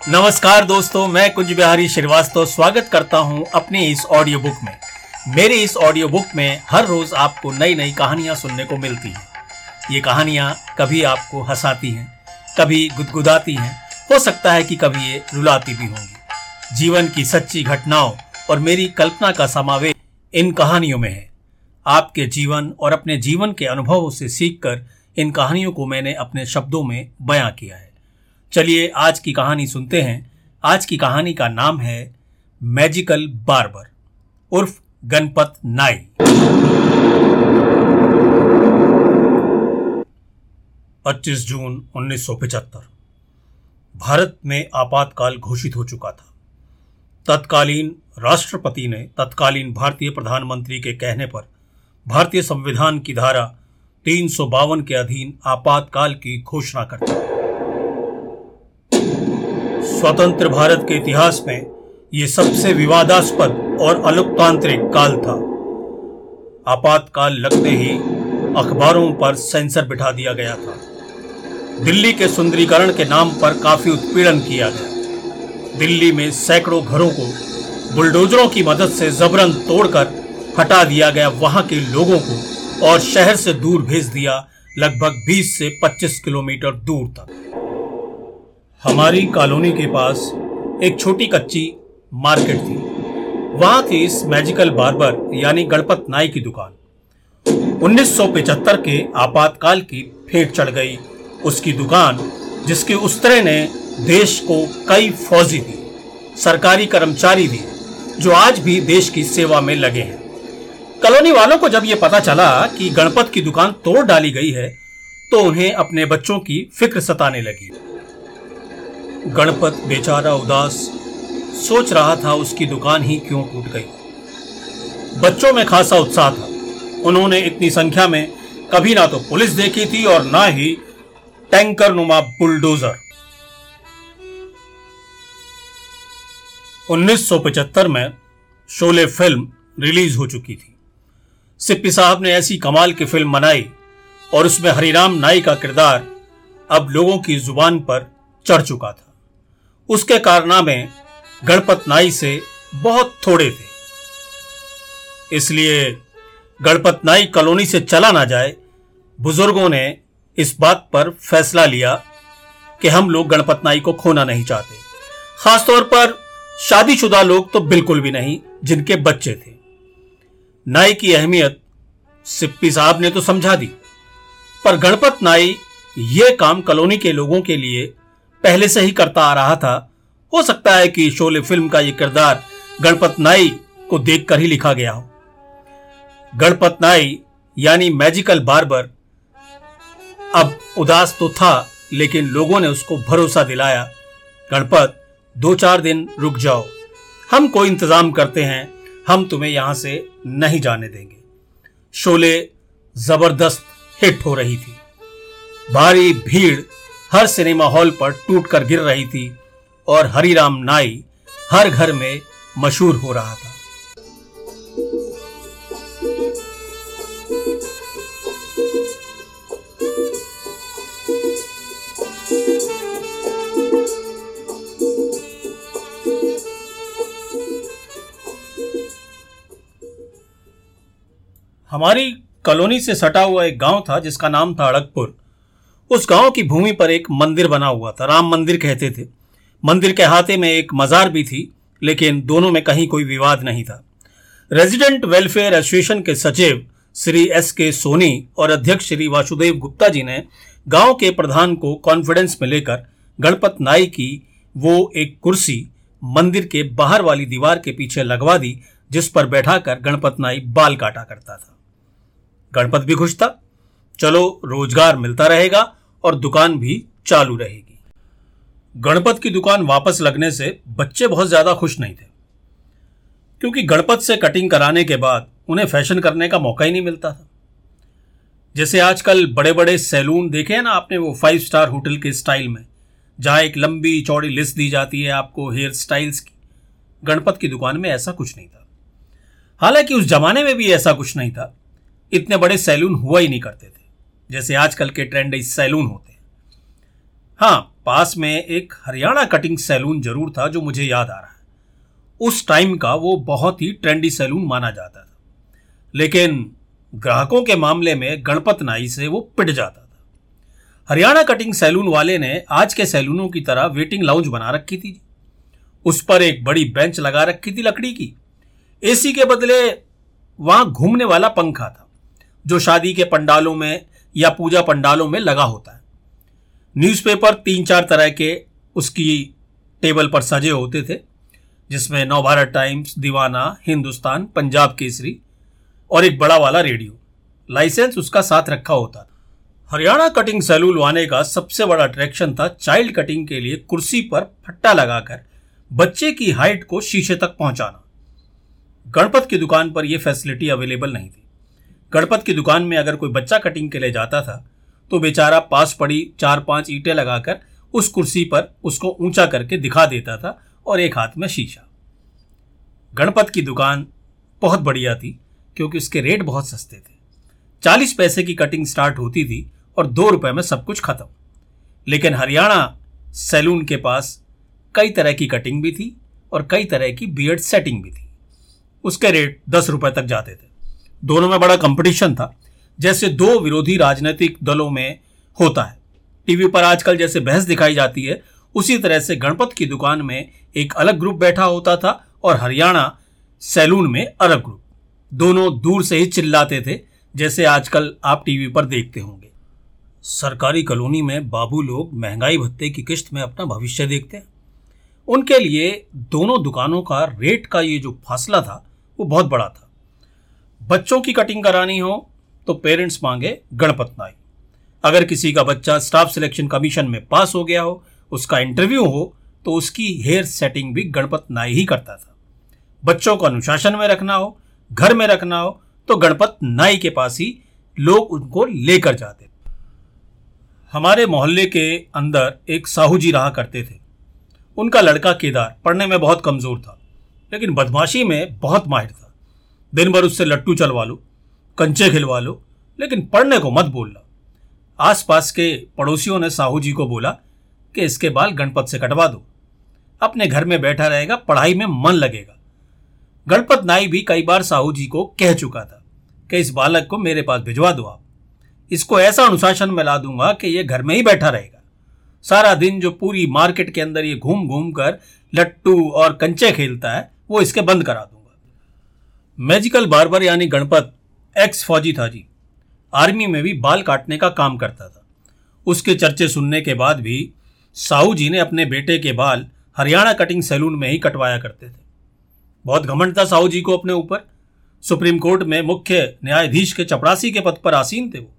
नमस्कार दोस्तों, मैं कुंज बिहारी श्रीवास्तव स्वागत करता हूँ अपनी इस ऑडियो बुक में। मेरी इस ऑडियो बुक में हर रोज आपको नई नई कहानियाँ सुनने को मिलती हैं। ये कहानियाँ कभी आपको हंसाती हैं, कभी गुदगुदाती हैं, हो सकता है कि कभी ये रुलाती भी होंगी। जीवन की सच्ची घटनाओं और मेरी कल्पना का समावेश इन कहानियों में है। आपके जीवन और अपने जीवन के अनुभवों से सीखकर इन कहानियों को मैंने अपने शब्दों में बयां किया है। चलिए आज की कहानी सुनते हैं। आज की कहानी का नाम है मैजिकल बार्बर, उर्फ़ गणपत नाई पच्चीस जून 1975 भारत में आपातकाल घोषित हो चुका था। तत्कालीन राष्ट्रपति ने तत्कालीन भारतीय प्रधानमंत्री के कहने पर भारतीय संविधान की धारा तीन सौ बावन के अधीन आपातकाल की घोषणा कर दी। स्वतंत्र भारत के इतिहास में ये सबसे विवादास्पद और अलोकतांत्रिक काल था। आपातकाल लगते ही अखबारों पर सेंसर बिठा दिया गया था। दिल्ली के सुंदरीकरण के नाम पर काफ़ी उत्पीड़न किया गया। दिल्ली में सैकड़ों घरों को बुलडोजरों की मदद से जबरन तोड़कर हटा दिया गया वहाँ के लोगों को और शहर से दूर भेज दिया लगभग 20 से 25 किलोमीटर दूर तक। हमारी कॉलोनी के पास एक छोटी कच्ची मार्केट थी। वहाँ थी इस मैजिकल बार्बर यानी गणपत नाई की दुकान। 1975 के आपातकाल की फेंट चढ़ गई। उसकी दुकान, जिसके उस तरह ने देश को कई फौजी दी, सरकारी कर्मचारी दी, जो आज भी देश की सेवा में लगे हैं। कॉलोनी वालों को जब ये पता चला कि गणपत की दुकान तोड़ डाली गई है तो उन्हें अपने बच्चों की फ़िक्र सताने लगी। गणपत बेचारा उदास सोच रहा था उसकी दुकान ही क्यों टूट गई। बच्चों में खासा उत्साह था। उन्होंने इतनी संख्या में कभी ना तो पुलिस देखी थी और ना ही टैंकर नुमा बुलडोजर। 1975 में शोले फ़िल्म रिलीज़ हो चुकी थी। सिप्पी साहब ने ऐसी कमाल की फ़िल्म बनाई और उसमें हरिराम नाई का किरदार अब लोगों की ज़ुबान पर चढ़ चुका था। उसके कारनामे गणपत नाई से बहुत थोड़े थे। इसलिए गणपत नाई कॉलोनी से चला ना जाए, बुज़ुर्गों ने इस बात पर फैसला लिया कि हम लोग गणपत नाई को खोना नहीं चाहते। खासतौर पर शादीशुदा लोग तो बिल्कुल भी नहीं, जिनके बच्चे थे। नाई की अहमियत सिप्पी साहब ने तो समझा दी। पर गणपत नाई ये काम कॉलोनी के लोगों के लिए पहले से ही करता आ रहा था। हो सकता है कि शोले फ़िल्म का यह किरदार गणपत नाई को देखकर ही लिखा गया हो। गणपत नाई यानी मैजिकल बार्बर। अब उदास तो था, लेकिन लोगों ने उसको भरोसा दिलाया। गणपत, दो चार दिन रुक जाओ। हम कोई इंतज़ाम करते हैं, हम तुम्हें यहाँ से नहीं जाने देंगे। शोले ज़बरदस्त हिट हो रही थी। भारी भीड़ हर सिनेमा हॉल पर टूटकर गिर रही थी और हरिराम नाई हर घर में मशहूर हो रहा था। हमारी कॉलोनी से सटा हुआ एक गाँव था जिसका नाम था अड़कपुर। उस गाँव की भूमि पर एक मंदिर बना हुआ था। राम मंदिर कहते थे। मंदिर के हाथे में एक मजार भी थी, लेकिन दोनों में कहीं कोई विवाद नहीं था। रेजिडेंट वेलफेयर एसोसिएशन के सचिव श्री एस के सोनी और अध्यक्ष श्री वासुदेव गुप्ता जी ने गाँव के प्रधान को कॉन्फिडेंस में लेकर गणपत नाई की वो एक कुर्सी मंदिर के बाहर वाली दीवार के पीछे लगवा दी, जिस पर बैठाकर गणपत नाई बाल काटा करता था। गणपत भी खुश था। चलो रोज़गार मिलता रहेगा और दुकान भी चालू रहेगी। गणपत की दुकान वापस लगने से बच्चे बहुत ज़्यादा खुश नहीं थे। क्योंकि गणपत से कटिंग कराने के बाद उन्हें फ़ैशन करने का मौका ही नहीं मिलता था। जैसे आजकल बड़े बड़े सैलून देखे हैं ना आपने वो फाइव स्टार होटल के स्टाइल में, जहाँ एक लंबी चौड़ी लिस्ट दी जाती है आपको हेयर स्टाइल्स की। गणपत की दुकान में ऐसा कुछ नहीं था। हालाँकि उस जमाने में भी ऐसा कुछ नहीं था। इतने बड़े सैलून हुआ ही नहीं करते थे। जैसे आजकल के ट्रेंड सैलून होते हैं। हाँ पास में एक हरियाणा कटिंग सैलून ज़रूर था जो मुझे याद आ रहा है। उस टाइम का वो बहुत ही ट्रेंडी सैलून माना जाता था। लेकिन ग्राहकों के मामले में गणपत नाई से वो पिट जाता था। हरियाणा कटिंग सैलून वाले ने आज के सैलूनों की तरह वेटिंग लाउंज बना रखी थी। उस पर एक बड़ी बेंच लगा रखी थी लकड़ी की। एसी के बदले वहाँ घूमने वाला पंखा था, जो शादी के पंडालों में या पूजा पंडालों में लगा होता है। न्यूज़पेपर तीन चार तरह के उसकी टेबल पर सजे होते थे, जिसमें नवभारत टाइम्स दीवाना, हिंदुस्तान, पंजाब केसरी और एक बड़ा वाला रेडियो। लाइसेंस उसका साथ रखा होता था। हरियाणा कटिंग सैलून वाने का सबसे बड़ा अट्रैक्शन था चाइल्ड कटिंग के लिए कुर्सी पर फट्टा लगाकर बच्चे की हाइट को शीशे तक पहुंचाना। गणपत की दुकान पर यह फैसिलिटी अवेलेबल नहीं थी। गणपत की दुकान में अगर कोई बच्चा कटिंग के लिए जाता था तो बेचारा पास पड़ी चार पाँच ईंटें लगाकर उस कुर्सी पर उसको ऊँचा करके दिखा देता था और एक हाथ में शीशा। गणपत की दुकान बहुत बढ़िया थी, क्योंकि उसके रेट बहुत सस्ते थे। चालीस पैसे की कटिंग स्टार्ट होती थी और दो रुपए में सब कुछ खत्म। लेकिन हरियाणा सैलून के पास कई तरह की कटिंग भी थी और कई तरह की बियर्ड सेटिंग भी थी। उसके रेट दस रुपए तक जाते थे। दोनों में बड़ा कंपटीशन था, जैसे दो विरोधी राजनीतिक दलों में होता है। टीवी पर आजकल जैसे बहस दिखाई जाती है, उसी तरह से गणपत की दुकान में एक अलग ग्रुप बैठा होता था और हरियाणा सैलून में अलग ग्रुप दोनों दूर से ही चिल्लाते थे, जैसे आजकल आप टीवी पर देखते होंगे। सरकारी कॉलोनी में बाबू लोग महँगाई भत्ते की किश्त में अपना भविष्य देखते हैं। उनके लिए दोनों दुकानों का रेट का ये जो फासला था, वो बहुत बड़ा था। बच्चों की कटिंग करानी हो तो पेरेंट्स मांगे गणपत नाई। अगर किसी का बच्चा स्टाफ सिलेक्शन कमीशन में पास हो गया हो, उसका इंटरव्यू हो तो उसकी हेयर सेटिंग भी गणपत नाई ही करता था। बच्चों को अनुशासन में रखना हो, घर में रखना हो तो गणपत नाई के पास ही लोग उनको लेकर जाते हमारे मोहल्ले के अंदर एक साहू जी रहा करते थे। उनका लड़का केदार, पढ़ने में बहुत कमज़ोर था, लेकिन बदमाशी में बहुत माहिर था। दिन भर उससे लट्टू चलवा लो कंचे खिलवा लो लेकिन पढ़ने को मत बोलना आसपास के पड़ोसियों ने साहू जी को बोला कि इसके बाल गणपत से कटवा दो। अपने घर में बैठा रहेगा, पढ़ाई में मन लगेगा। गणपत नाई भी कई बार साहू जी को कह चुका था कि इस बालक को मेरे पास भिजवा दो आप। इसको ऐसा अनुशासन में ला दूँगा कि ये घर में ही बैठा रहेगा। सारा दिन जो पूरी मार्केट के अंदर ये घूम घूम कर लट्टू और कंचे खेलता है, वो इसके बंद करा दूँगा। मैजिकल बार्बर यानी गणपत एक्स फौजी था जी। आर्मी में भी बाल काटने का काम करता था। उसके चर्चे सुनने के बाद भी साहू जी ने अपने बेटे के बाल हरियाणा कटिंग सैलून में ही कटवाया करते थे। बहुत घमंड था साहू जी को अपने ऊपर। सुप्रीम कोर्ट में मुख्य न्यायाधीश के चपरासी के पद पर आसीन थे वो।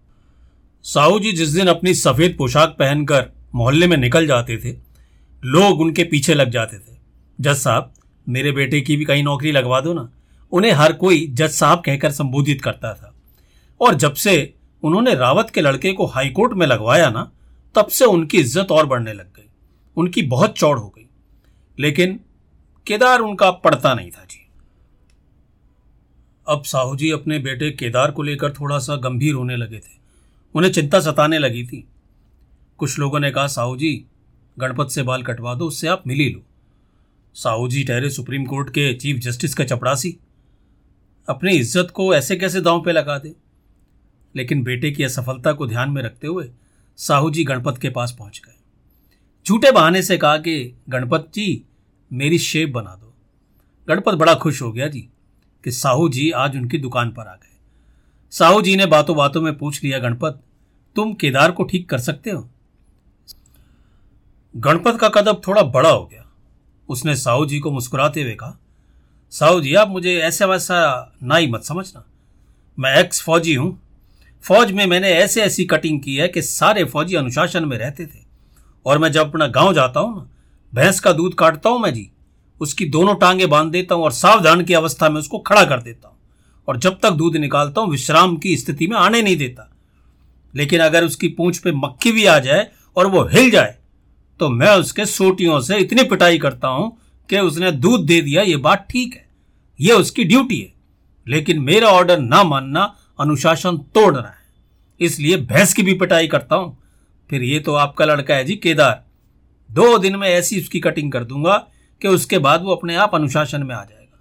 साहू जी जिस दिन अपनी सफ़ेद पोशाक पहनकर मोहल्ले में निकल जाते थे, लोग उनके पीछे लग जाते थे। जज साहब, मेरे बेटे की भी कहीं नौकरी लगवा दो ना। उन्हें हर कोई जज साहब कहकर संबोधित करता था। और जब से उन्होंने रावत के लड़के को हाईकोर्ट में लगवाया ना, तब से उनकी इज़्ज़त और बढ़ने लग गई। उनकी बहुत चौड़ हो गई। लेकिन केदार उनका पड़ता नहीं था जी। अब साहू जी अपने बेटे केदार को लेकर थोड़ा सा गंभीर होने लगे थे। उन्हें चिंता सताने लगी थी। कुछ लोगों ने कहा, साहू जी, गणपत से बाल कटवा दो, उससे आप मिल लो। साहू जी ठहरे सुप्रीम कोर्ट के चीफ जस्टिस का चपड़ासी। अपनी इज़्ज़त को ऐसे कैसे दांव पे लगा दे? लेकिन बेटे की असफलता को ध्यान में रखते हुए साहू जी गणपत के पास पहुँच गए। झूठे बहाने से कहा कि, गणपत जी, मेरी शेप बना दो। गणपत बड़ा खुश हो गया जी कि साहू जी आज उनकी दुकान पर आ गए। साहू जी ने बातों बातों में पूछ लिया, गणपत, तुम केदार को ठीक कर सकते हो? गणपत का कदम थोड़ा बड़ा हो गया। उसने साहू जी को मुस्कुराते हुए कहा साहू जी, आप मुझे ऐसा वैसा ना ही मत समझना। मैं एक्स फौजी हूँ। फौज में मैंने ऐसे ऐसी कटिंग की है कि सारे फौजी अनुशासन में रहते थे। और मैं जब अपना गाँव जाता हूँ ना, भैंस का दूध काटता हूँ मैं जी, उसकी दोनों टांगे बाँध देता हूँ और सावधान की अवस्था में उसको खड़ा कर देता हूँ। और जब तक दूध निकालता हूँ, विश्राम की स्थिति में आने नहीं देता। लेकिन अगर उसकी पूंछ पे मक्खी भी आ जाए और वो हिल जाए तो मैं उसके सोटियों से इतनी पिटाई करता हूँ कि उसने दूध दे दिया, ये बात ठीक है। ये उसकी ड्यूटी है। लेकिन मेरा ऑर्डर ना मानना, अनुशासन तोड़ रहा है। इसलिए भैंस की भी पिटाई करता हूँ। फिर ये तो आपका लड़का है जी, केदार। दो दिन में ऐसी उसकी कटिंग कर दूँगा कि उसके बाद वो अपने आप अनुशासन में आ जाएगा।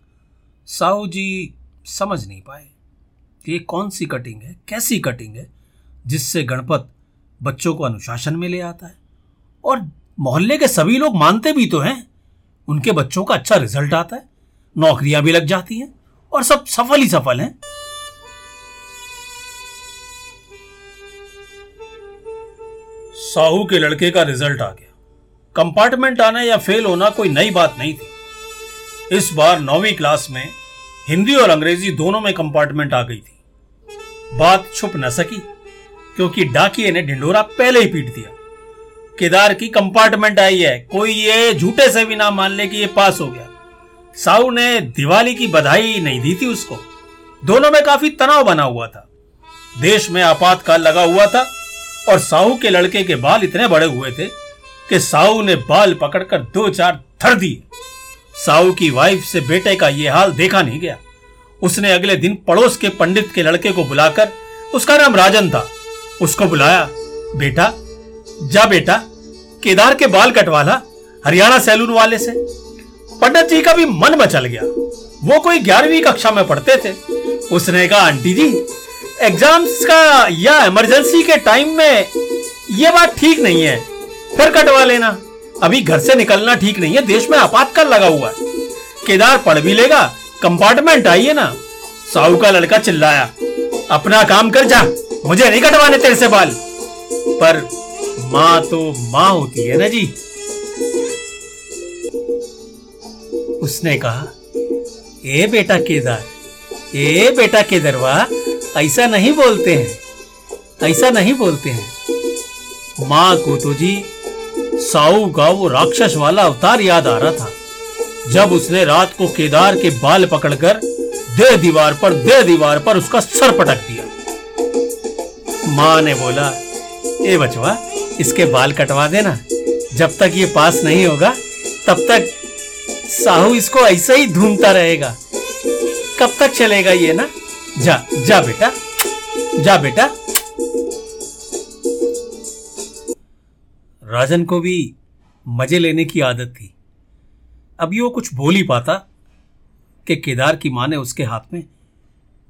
साहू जी समझ नहीं पाए कि ये कौन सी कटिंग है, कैसी कटिंग है, जिससे गणपत बच्चों को अनुशासन में ले आता है। और मोहल्ले के सभी लोग मानते भी तो हैं। उनके बच्चों का अच्छा रिज़ल्ट आता है, नौकरियाँ भी लग जाती हैं और सब सफल ही सफल हैं। साहू के लड़के का रिज़ल्ट आ गया। कंपार्टमेंट आना या फेल होना कोई नई बात नहीं थी। इस बार नौवीं क्लास में हिंदी और अंग्रेज़ी दोनों में कंपार्टमेंट आ गई थी। बात छुप न सकी, क्योंकि डाकिए ने ढिंडोरा पहले ही पीट दिया। केदार की कंपार्टमेंट आई है। कोई ये झूठे से भी ना मान ले कि ये पास हो गया। साहू ने दिवाली की बधाई नहीं दी थी उसको। दोनों में काफ़ी तनाव बना हुआ था। देश में आपातकाल लगा हुआ था और साहू के लड़के के बाल इतने बड़े हुए थे कि साहू ने बाल पकड़कर दो चार धर दिए। साहू की वाइफ से बेटे का यह हाल देखा नहीं गया। उसने अगले दिन पड़ोस के पंडित के लड़के को बुलाकर, उसका नाम राजन था, उसको बुलाया, बेटा, जा बेटा केदार के बाल कटवा ला हरियाणा सैलून वाले से। पंडित जी का भी मन बचल गया। वो कोई ग्यारहवीं कक्षा में पढ़ते थे। उसने कहा, आंटी जी एग्ज़ाम्स का या इमरजेंसी के टाइम में ये बात ठीक नहीं है। फिर कटवा लेना। अभी घर से निकलना ठीक नहीं है। देश में आपातकाल लगा हुआ है। केदार पढ़ भी लेगा कंपार्टमेंट आइए ना। साहू का लड़का चिल्लाया, अपना काम कर जा। मुझे नहीं कटवाने तेरे से बाल। पर माँ तो माँ होती है ना जी। उसने कहा, ए बेटा केदार, ए बेटा केदरवा, ऐसा नहीं बोलते हैं, ऐसा नहीं बोलते हैं। माँ को तो जी साऊ का वो राक्षस वाला अवतार याद आ रहा था, जब उसने रात को केदार के बाल पकड़कर दे दीवार पर दे दीवार पर उसका सर पटक दिया। माँ ने बोला, ए बचवा इसके बाल कटवा देना। जब तक ये पास नहीं होगा, तब तक साहू इसको ऐसा ही ढूंढता रहेगा। कब तक चलेगा ये ना? जा जा बेटा जा बेटा। राजन को भी मज़े लेने की आदत थी। अभी वो कुछ बोल ही पाता कि केदार की माँ ने उसके हाथ में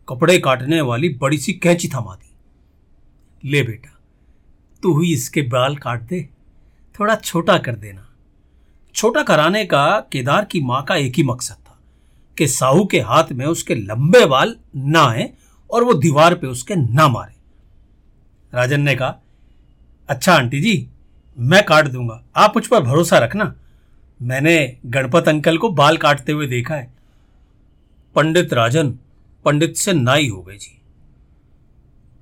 कपड़े काटने वाली बड़ी सी कैंची थमा दी। ले बेटा तू ही इसके बाल काट दे। थोड़ा छोटा कर देना। छोटा कराने का केदार की माँ का एक ही मकसद था कि साहू के हाथ में उसके लंबे बाल ना आए और वो दीवार पे उसके ना मारे। राजन ने कहा अच्छा आंटी जी, मैं काट दूँगा। आप मुझ पर भरोसा रखना। मैंने गणपत अंकल को बाल काटते हुए देखा है। पंडित राजन, पंडित से नाई हो गए जी।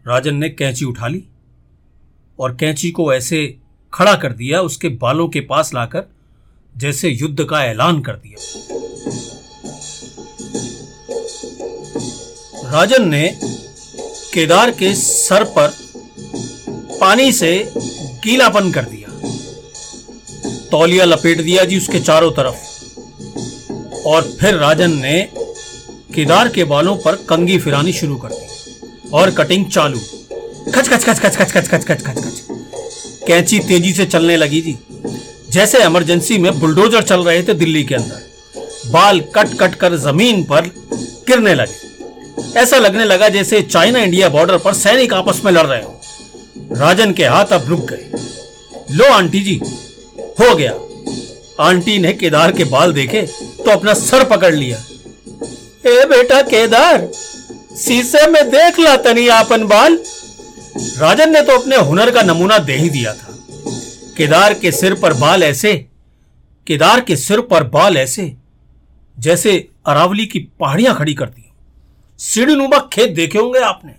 राजन ने कैंची उठा ली। और कैंची को ऐसे खड़ा कर दिया, उसके बालों के पास लाकर, जैसे युद्ध का ऐलान कर दिया। राजन ने केदार के सर पर पानी से गीलापन कर दिया। तौलिया लपेट दिया जी उसके चारों तरफ़। और फिर राजन ने केदार के बालों पर कंगी फिरानी शुरू कर दी और कटिंग चालू। खच खच खच खच खच खच खच खच खच खच। कैंची तेज़ी से चलने लगी जी। जैसे इमरजेंसी में बुलडोजर चल रहे थे दिल्ली के अंदर। बाल कट कट कर ज़मीन पर गिरने लगे। ऐसा लगने लगा जैसे चाइना इंडिया बॉर्डर पर सैनिक आपस में लड़ रहे हो। राजन के हाथ अब रुक गए। लो, आंटी जी, हो गया। आंटी ने केदार के बाल देखे तो अपना सर पकड़ लिया। ए बेटा केदार, शीशे में देख ला तनी आपन बाल। राजन ने तो अपने हुनर का नमूना दे ही दिया था। केदार के सिर पर बाल ऐसे, केदार के सिर पर बाल ऐसे, जैसे अरावली की पहाड़ियाँ खड़ी करती हो। सीढ़ी नुमा खेत देखे होंगे आपने,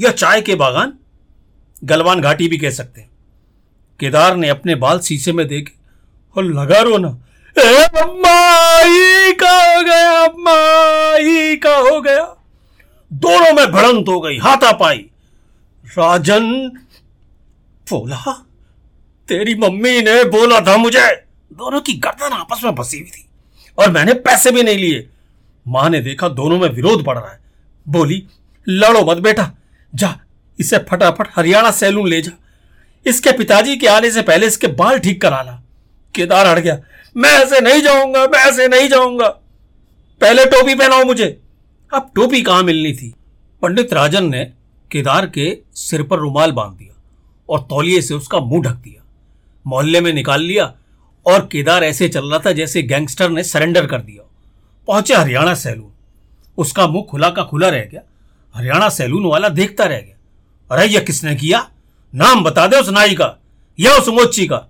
या चाय के बागान? गलवान घाटी भी कह सकते हैं। केदार ने अपने बाल शीशे में देखे। और लगा रोना माई का हो गया माई का हो गया। दोनों में भड़ंत हो गई हाथापाई राजन, बोला, तेरी मम्मी ने बोला था मुझे। दोनों की गर्दन आपस में फंसी हुई थी और मैंने पैसे भी नहीं लिए। माँ ने देखा दोनों में विरोध बढ़ रहा है। बोली, लड़ो मत बेटा, जा, इसे फटाफट हरियाणा सैलून ले जा। इसके पिताजी के आने से पहले इसके बाल ठीक करा ला केदार हट गया, मैं ऐसे नहीं जाऊँगा, मैं ऐसे नहीं जाऊँगा। पहले टोपी पहनाओ मुझे। अब टोपी कहाँ मिलनी थी? पंडित राजन ने केदार के सिर पर रुमाल बाँध दिया और तौलिए से उसका मुँह ढक दिया। मोहल्ले में निकाल लिया और केदार ऐसे चल रहा था जैसे गैंगस्टर ने सरेंडर कर दिया। पहुँचे हरियाणा सैलून। उसका मुँह खुला का खुला रह गया। हरियाणा सैलून वाला देखता रह गया। अरे, यह किसने किया? नाम बता दे उस नाई का या उस मोची का।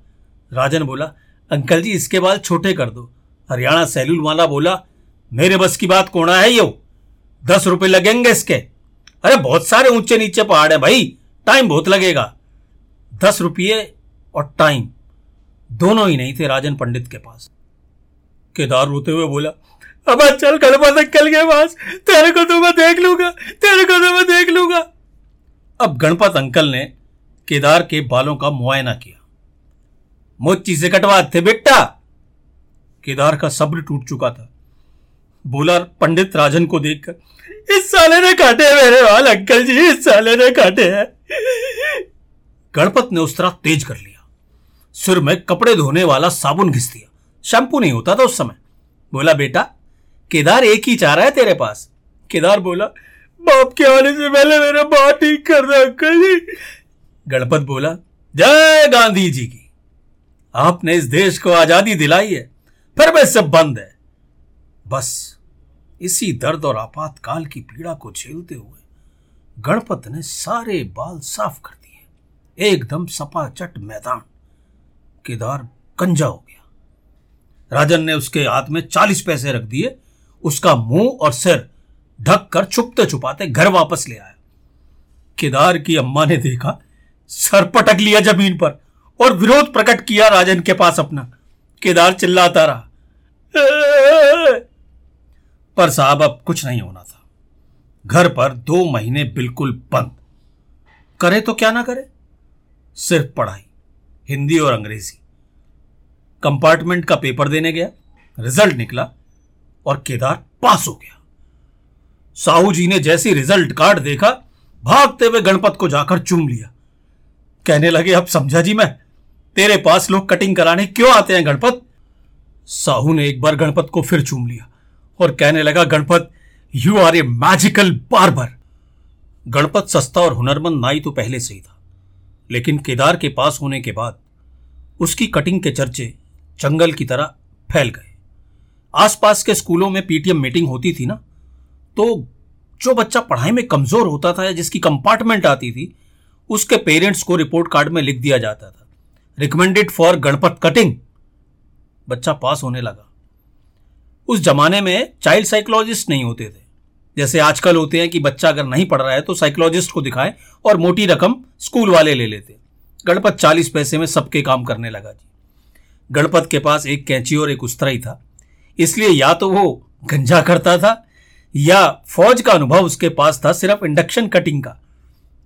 राजन बोला, अंकल जी, इसके बाल छोटे कर दो। हरियाणा सैलून वाला बोला, मेरे बस की बात कोना है यो? दस रुपए लगेंगे इसके। अरे बहुत सारे ऊँचे नीचे पहाड़ है भाई। टाइम बहुत लगेगा। दस रुपये और टाइम दोनों ही नहीं थे राजन पंडित के पास। केदार रोते हुए बोला, अब चल गणपत अंकल के पास। तेरे को तो मैं देख लूँगा, तेरे को तो मैं देख लूँगा। अब गणपत अंकल ने केदार के बालों का मुआयना किया। मोची से कटवा थे बेटा। केदार का सब्र टूट चुका था। बोला पंडित राजन को देखकर, इस साले ने काटे मेरे बाल, अंकल जी, इस साले ने काटे हैं। गणपत ने उस तरह तेज कर लिया। सिर में कपड़े धोने वाला साबुन घिस दिया। शैंपू नहीं होता था उस समय। बोला बेटा, केदार एक ही चाह रहा है तेरे पास? केदार बोला, बाप के आने से पहले मेरा बात ठीक कर दे, अंकल जी। गणपत बोला, जय गांधी जी की। आपने इस देश को आज़ादी दिलाई है, फिर वह सब बंद है। बस इसी दर्द और आपातकाल की पीड़ा को झेलते हुए गणपत ने सारे बाल साफ़ कर दिए। एकदम सपाचट मैदान। केदार कंजा हो गया। राजन ने उसके हाथ में चालीस पैसे रख दिए। उसका मुँह और सिर ढक कर छुपते छुपाते घर वापस ले आया। केदार की अम्मा ने देखा, सर पटक लिया ज़मीन पर और विरोध प्रकट किया राजन के पास अपना। केदार चिल्लाता रहा पर साहब, अब कुछ नहीं होना था। घर पर दो महीने बिल्कुल बंद। करे तो क्या ना करे? सिर्फ़ पढ़ाई, हिंदी और अंग्रेज़ी। कंपार्टमेंट का पेपर देने गया, रिज़ल्ट निकला और केदार पास हो गया। साहू जी ने जैसी रिज़ल्ट कार्ड देखा, भागते हुए गणपत को जाकर चूम लिया। कहने लगे, अब समझा जी मैं, तेरे पास लोग कटिंग कराने क्यों आते हैं गणपत? साहू ने एक बार गणपत को फिर चूम लिया। और कहने लगा, Ganpat you are a magical barber Ganpat सस्ता और हुनरमंद नाई तो पहले से ही था, लेकिन केदार के पास होने के बाद उसकी कटिंग के चर्चे जंगल की तरह फैल गए। आसपास के स्कूलों में पीटीएम मीटिंग होती थी ना तो जो बच्चा पढ़ाई में कमज़ोर होता था या जिसकी कंपार्टमेंट आती थी, उसके पेरेंट्स को रिपोर्ट कार्ड में लिख दिया जाता था। रिकमेंडेड फॉर गणपत कटिंग बच्चा पास होने लगा। उस जमाने में चाइल्ड साइकोलॉजिस्ट नहीं होते थे। जैसे आजकल होते हैं कि बच्चा अगर नहीं पढ़ रहा है तो साइकोलॉजिस्ट को दिखाए और मोटी रकम स्कूल वाले ले लेते गणपत चालीस पैसे में सबके काम करने लगा जी। गणपत के पास एक कैंची और एक उस्तरा ही था। इसलिए या तो वो गंजा करता था या फौज का अनुभव उसके पास था सिर्फ़ इंडक्शन कटिंग का।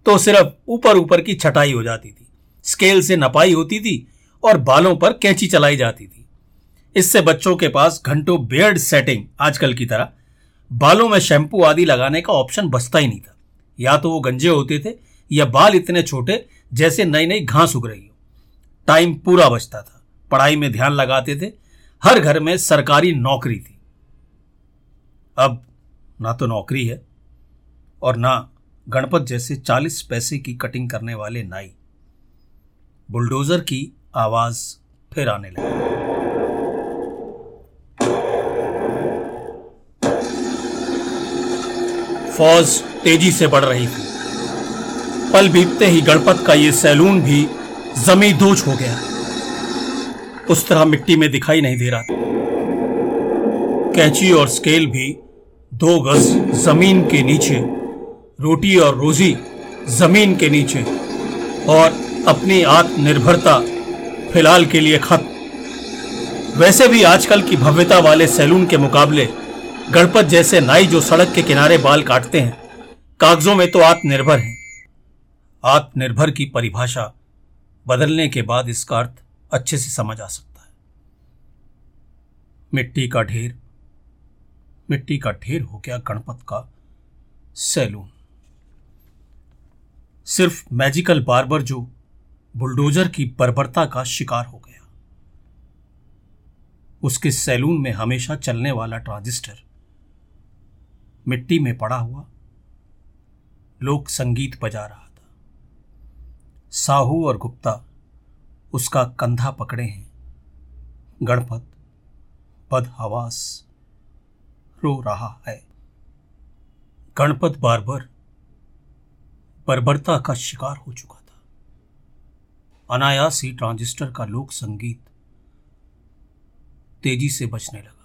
तो सिर्फ़ ऊपर ऊपर की छटाई हो जाती थी। स्केल से नपाई होती थी और बालों पर कैंची चलाई जाती थी। इससे बच्चों के पास घंटों बियर्ड सेटिंग आजकल की तरह। बालों में शैंपू आदि लगाने का ऑप्शन बचता ही नहीं था। या तो वो गंजे होते थे, या बाल इतने छोटे जैसे नई नई घास उग रही हो। टाइम पूरा बचता था। पढ़ाई में ध्यान लगाते थे। हर घर में सरकारी नौकरी थी। अब ना तो नौकरी है, और ना गणपत जैसे चालीस पैसे की कटिंग करने वाले नाई। बुलडोजर की आवाज़ फिर आने लगी। फौज तेज़ी से बढ़ रही थी। पल बीतते ही गणपत का ये सैलून भी जमी दोज हो गया। उस तरह मिट्टी में दिखाई नहीं दे रहा था। कैंची और स्केल भी दो गज ज़मीन के नीचे, रोटी और रोजी ज़मीन के नीचे, और अपनी आत्मनिर्भरता फ़िलहाल के लिए खत्म। वैसे भी आजकल की भव्यता वाले सैलून के मुकाबले गणपत जैसे नाई जो सड़क के किनारे बाल काटते हैं। कागजों में तो आत्मनिर्भर हैं। आत्मनिर्भर की परिभाषा बदलने के बाद इसका अर्थ अच्छे से समझ आ सकता है। मिट्टी का ढेर, मिट्टी का ढेर हो गया गणपत का सैलून। सिर्फ़ मैजिकल बार्बर जो बुलडोजर की बर्बरता का शिकार हो गया। उसके सैलून में हमेशा चलने वाला ट्रांजिस्टर मिट्टी में पड़ा हुआ लोक संगीत बजा रहा था। साहू और गुप्ता उसका कंधा पकड़े हैं। गणपत, पद हवास, रो रहा है। गणपत बारबर बर्बरता का शिकार हो चुका था। अनायास ही ट्रांजिस्टर का लोक संगीत तेज़ी से बचने लगा।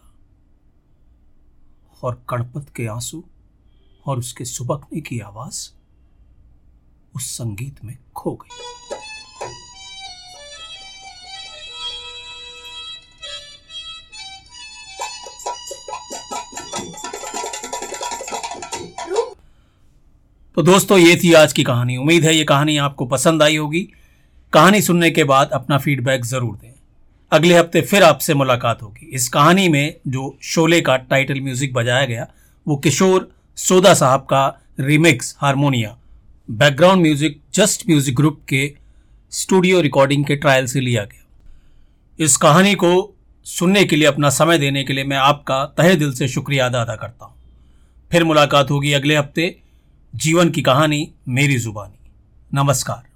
और कणपत के आँसू और उसके सुबकने की आवाज़ उस संगीत में खो गई। तो दोस्तों, ये थी आज की कहानी। उम्मीद है ये कहानी आपको पसंद आई होगी। कहानी सुनने के बाद अपना फीडबैक ज़रूर दें। अगले हफ़्ते फिर आपसे मुलाकात होगी। इस कहानी में जो शोले का टाइटल म्यूज़िक बजाया गया, वो किशोर सोदा साहब का रिमिक्स हारमोनिया background music just music group के स्टूडियो रिकॉर्डिंग के ट्रायल से लिया गया। इस कहानी को सुनने के लिए, अपना समय देने के लिए मैं आपका तहे दिल से शुक्रिया अदा अदा करता हूँ। फिर मुलाकात होगी अगले हफ़्ते। जीवन की कहानी, मेरी जुबानी। नमस्कार।